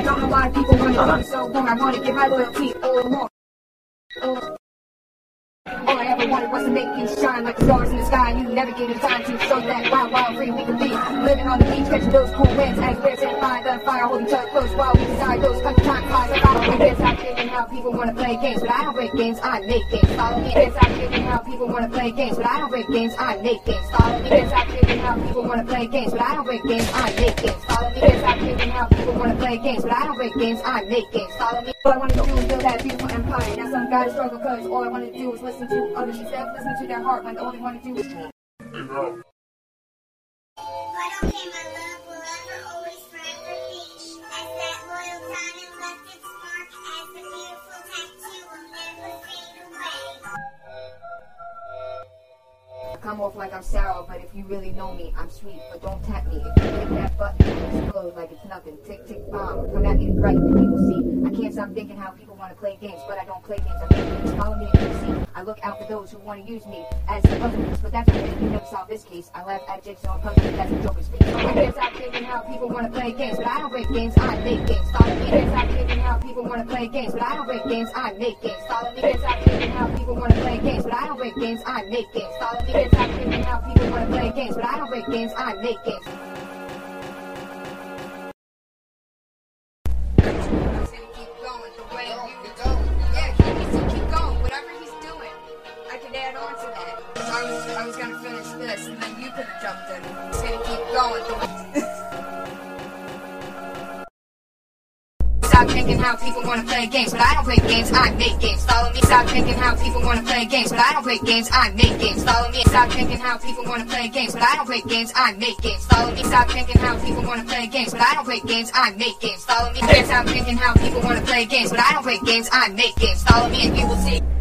I don't know why people want to do so wrong. I want to give my loyalty all along. All I ever wanted was to make you shine like the stars in the sky. You never gave me time to show that wild, wild, free we can be. Living on the beach, catching those cool winds. As we're sitting by the fire, holding each other close while we decide those country time flies. I how people wanna play games, but I don't break games, I make games. Follow me, can't stop how people wanna play games, but I don't break games, I make games. Follow me, can't stop how people wanna play games, but I don't break games, I make games. Follow me, can't stop how people wanna play games, but I don't break games, I make games. Follow me. All I wanna do is build that beautiful empire. Now some gotta struggle, cause all I wanna do is listen to others of listening to their heart when the only to do is But okay, my love will ever, always, forever come off like I'm sour, but if you really know me, I'm sweet. But don't tap me. If you hit that button, it explode like it's nothing. Tick, tick, bomb. Come at me right, the people see. I can't stop thinking how people want to play games, but I don't play games. I make games. Follow me and see. I look out for those who want to use me as a puzzle but that's okay. You never solve this case. I laugh at jigsaw and puzzle, that's the joker's face. I can't stop thinking how people want to play games, but I don't break games. I make games. Follow me. Can't stop thinking how people want to play games, but I don't break games. I make games. Follow me. Games, but I don't break games. I make games. I can't stop thinking how people want to play games, but I don't break games. I make games. I was, I was gonna finish this, and then you could have jumped in. He's gonna keep going. Thinking how people wanna play games, but I don't play games, I make games. Follow me. Stop thinking how people wanna play games, but I don't play games, I make games. Follow me. Stop thinking how people wanna play games, but I don't play games, I make games. Follow me. Stop thinking how people wanna play games, but I don't play games, I make games. Follow me. Stop thinking how people wanna play games, but I don't play games, I make games. Follow me and you will see.